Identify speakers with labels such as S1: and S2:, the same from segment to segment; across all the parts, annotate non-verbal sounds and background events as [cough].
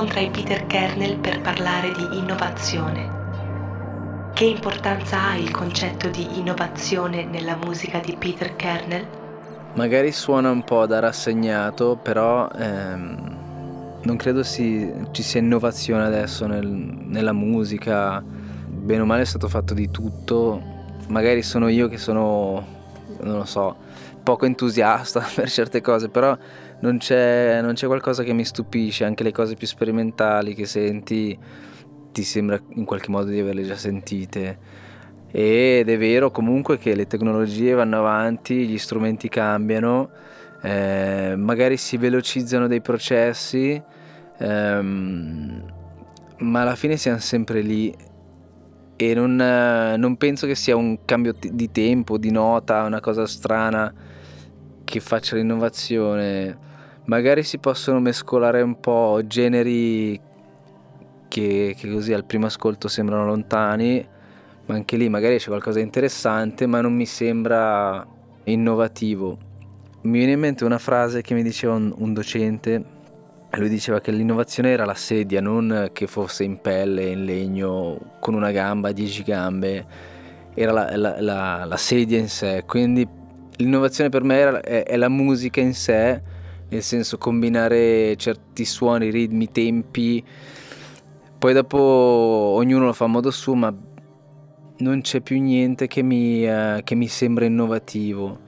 S1: incontra Peter Kernel per parlare di innovazione. Che importanza ha il concetto di innovazione nella musica di Peter Kernel?
S2: Magari suona un po' da rassegnato, però ehm, non credo si, ci sia innovazione adesso nel, nella musica. Bene o male è stato fatto di tutto. Magari sono io che sono, non lo so, poco entusiasta [laughs] per certe cose, però non c'è, non c'è qualcosa che mi stupisce, anche le cose più sperimentali che senti ti sembra in qualche modo di averle già sentite. Ed è vero comunque che le tecnologie vanno avanti, gli strumenti cambiano, eh, magari si velocizzano dei processi, ehm, ma alla fine siamo sempre lì e non, non, penso che sia un cambio di tempo, di nota, una cosa strana che faccia l'innovazione. Magari si possono mescolare un po' generi che, che così al primo ascolto sembrano lontani, ma anche lì magari c'è qualcosa di interessante, ma non mi sembra innovativo. Mi viene in mente una frase che mi diceva un, un docente, lui diceva che l'innovazione era la sedia, non che fosse in pelle, in legno, con una gamba, dieci gambe, era la, la, la, la sedia in sé. Quindi l'innovazione per me era, è, è la musica in sé, nel senso combinare certi suoni, ritmi, tempi poi dopo ognuno lo fa a modo suo, ma non c'è più niente che mi, eh, che mi sembra innovativo.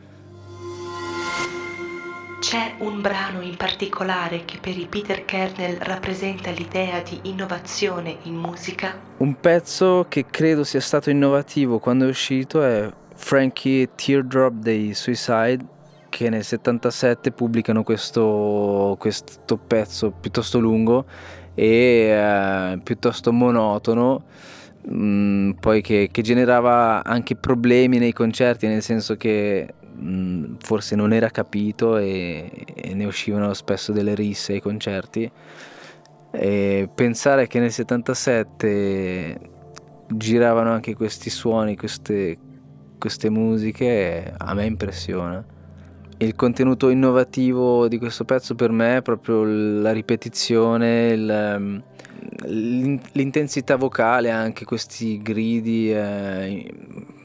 S1: C'è un brano in particolare che per i Peter Kernel rappresenta l'idea di innovazione in musica?
S2: Un pezzo che credo sia stato innovativo quando è uscito è Frankie Teardrop dei Suicide che nel 77 pubblicano questo, questo pezzo piuttosto lungo e eh, piuttosto monotono, mh, mm, poi che, che, generava anche problemi nei concerti, nel senso che mh, mm, forse non era capito e, e, ne uscivano spesso delle risse ai concerti. E pensare che nel 77 giravano anche questi suoni, queste, queste musiche, a me impressiona il contenuto innovativo di questo pezzo per me è proprio la ripetizione, il, ehm, l'intensità vocale, anche questi gridi, eh,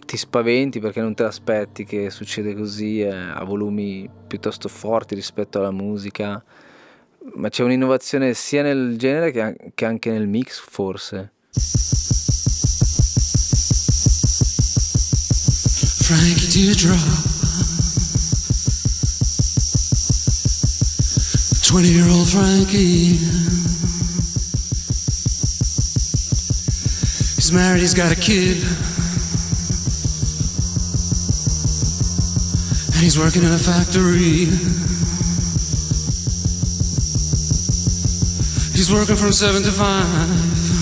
S2: ti spaventi perché non te l'aspetti che succede così eh, a volumi piuttosto forti rispetto alla musica, ma c'è un'innovazione sia nel genere che, che anche nel mix forse. Frankie Teardrop 20 year old Frankie. He's married, he's got a kid. And he's working in a factory. He's working from 7 to 5.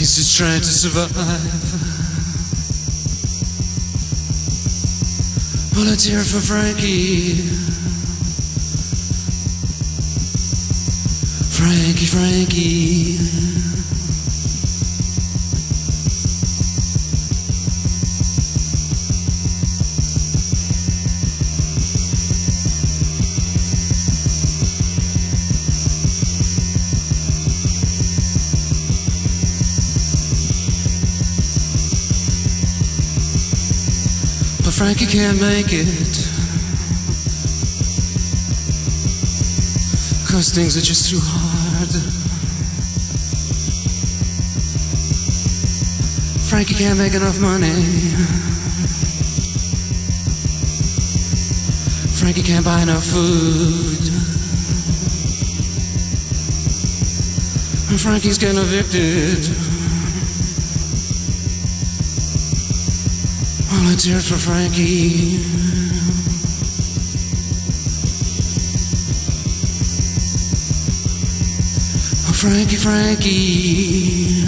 S2: He's just trying to survive. Let's for Frankie. Frankie, Frankie. Frankie can't make it. Cause things are just too hard. Frankie can't make enough money. Frankie can't buy enough food. And Frankie's getting evicted. A for Frankie. Oh, Frankie, Frankie.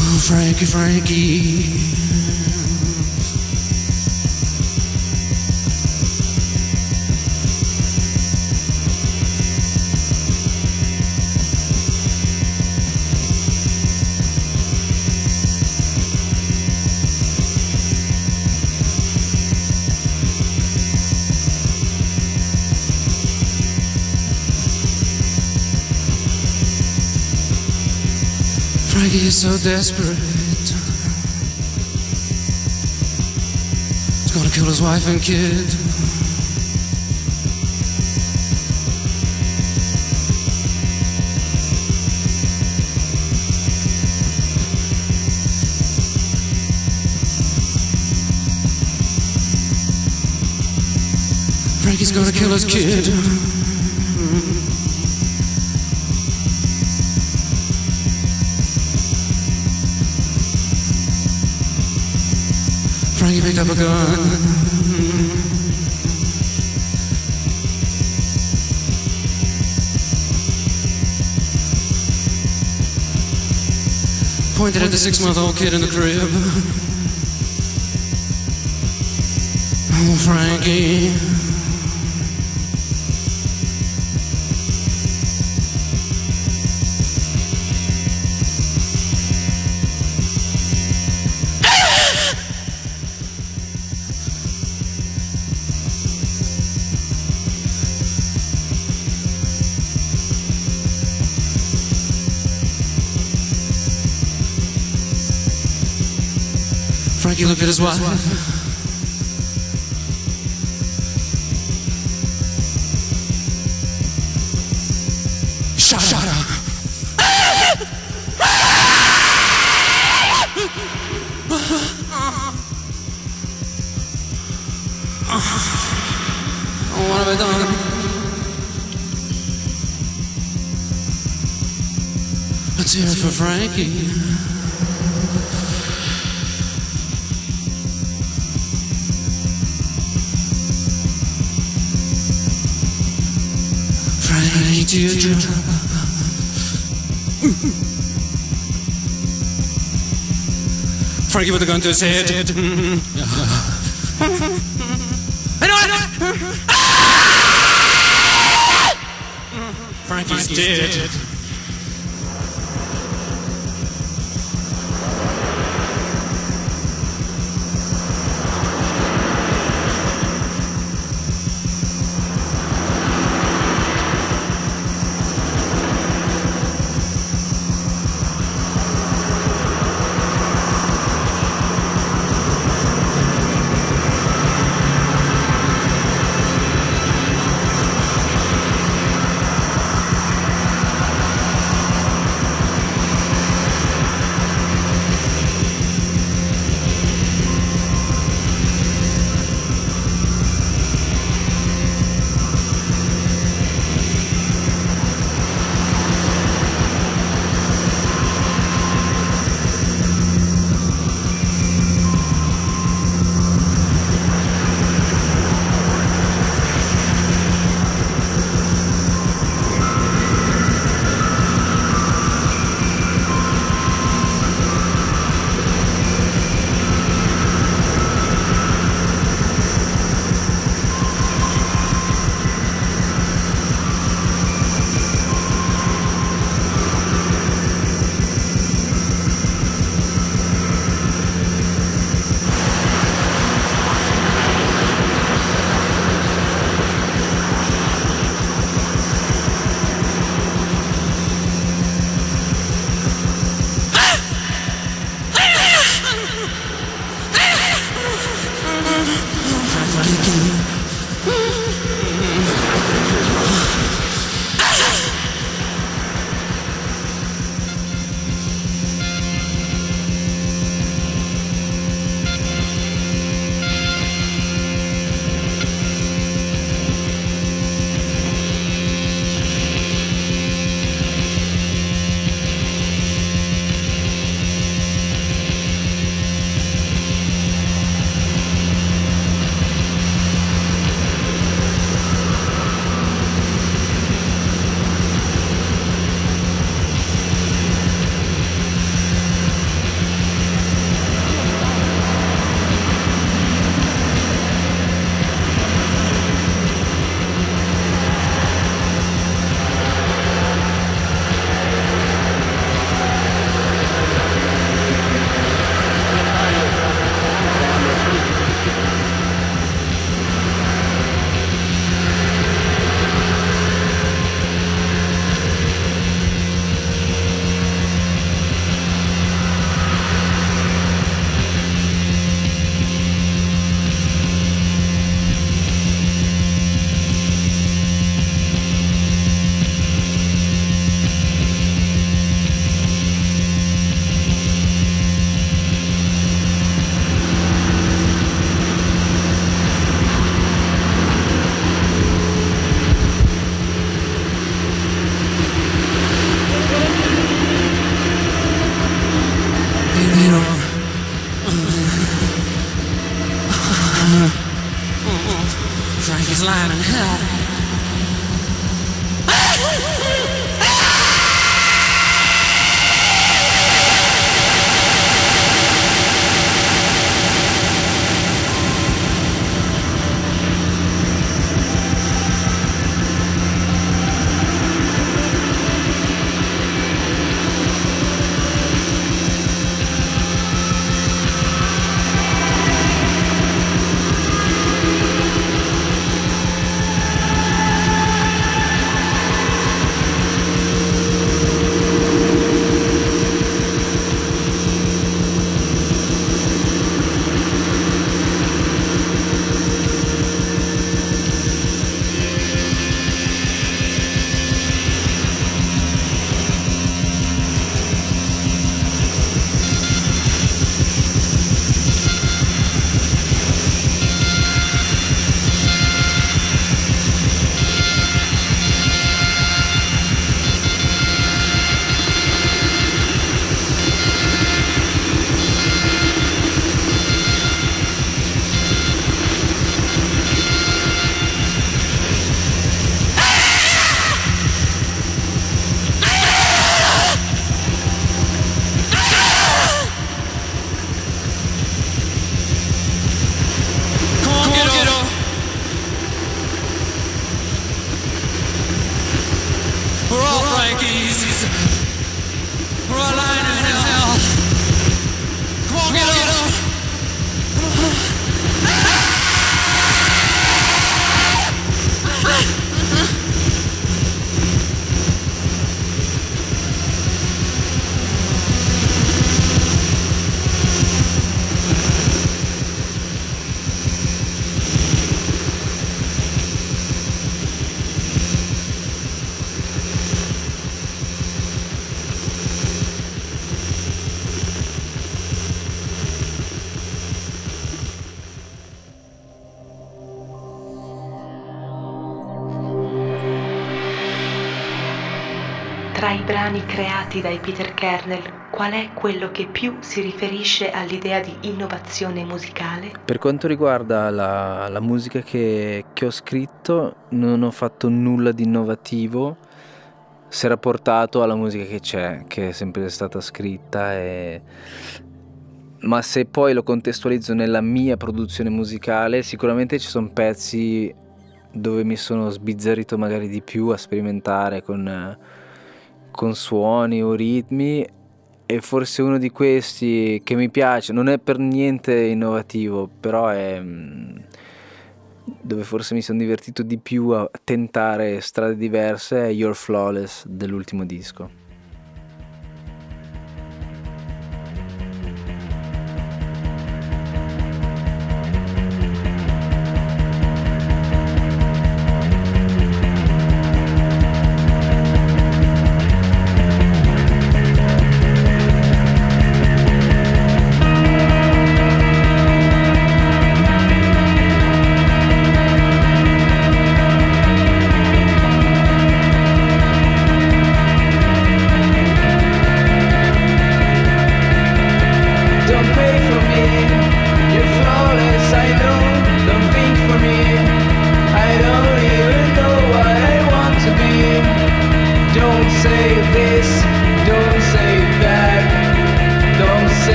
S2: Oh, Frankie, Frankie.
S3: Frankie is so desperate. He's gonna kill his wife and kid. Frankie's gonna kill his kid. Frankie picked up a gun. Pointed at the six month old kid in the crib. Oh, Frankie. Frankie looked at his wife. Shut, Shut up. Oh, what have I done? Let's for Frankie. Teardrop. Frankie with a gun to his head. I know it! Frankie's dead. line
S1: Carolinas. Brani creati dai Peter Kernel, qual è quello che più si riferisce all'idea di innovazione musicale?
S2: Per quanto riguarda la, la musica che, che ho scritto, non ho fatto nulla di innovativo. Si era portato alla musica che c'è, che è sempre stata scritta. E... Ma se poi lo contestualizzo nella mia produzione musicale, sicuramente ci sono pezzi dove mi sono sbizzarrito magari di più a sperimentare con, con suoni o ritmi e forse uno di questi che mi piace, non è per niente innovativo, però è mm, dove forse mi sono divertito di più a tentare strade diverse è You're Flawless dell'ultimo disco.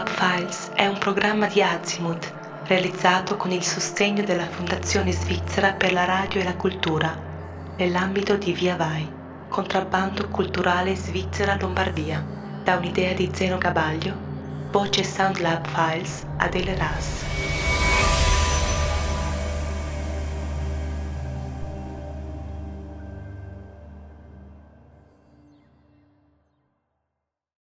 S4: Files è un programma di Azimuth realizzato con il sostegno della Fondazione Svizzera per la Radio e la Cultura nell'ambito di Via Vai, contrabbando culturale Svizzera Lombardia, da un'idea di Zeno Gabaglio, voce SoundLab Files Adele Ras.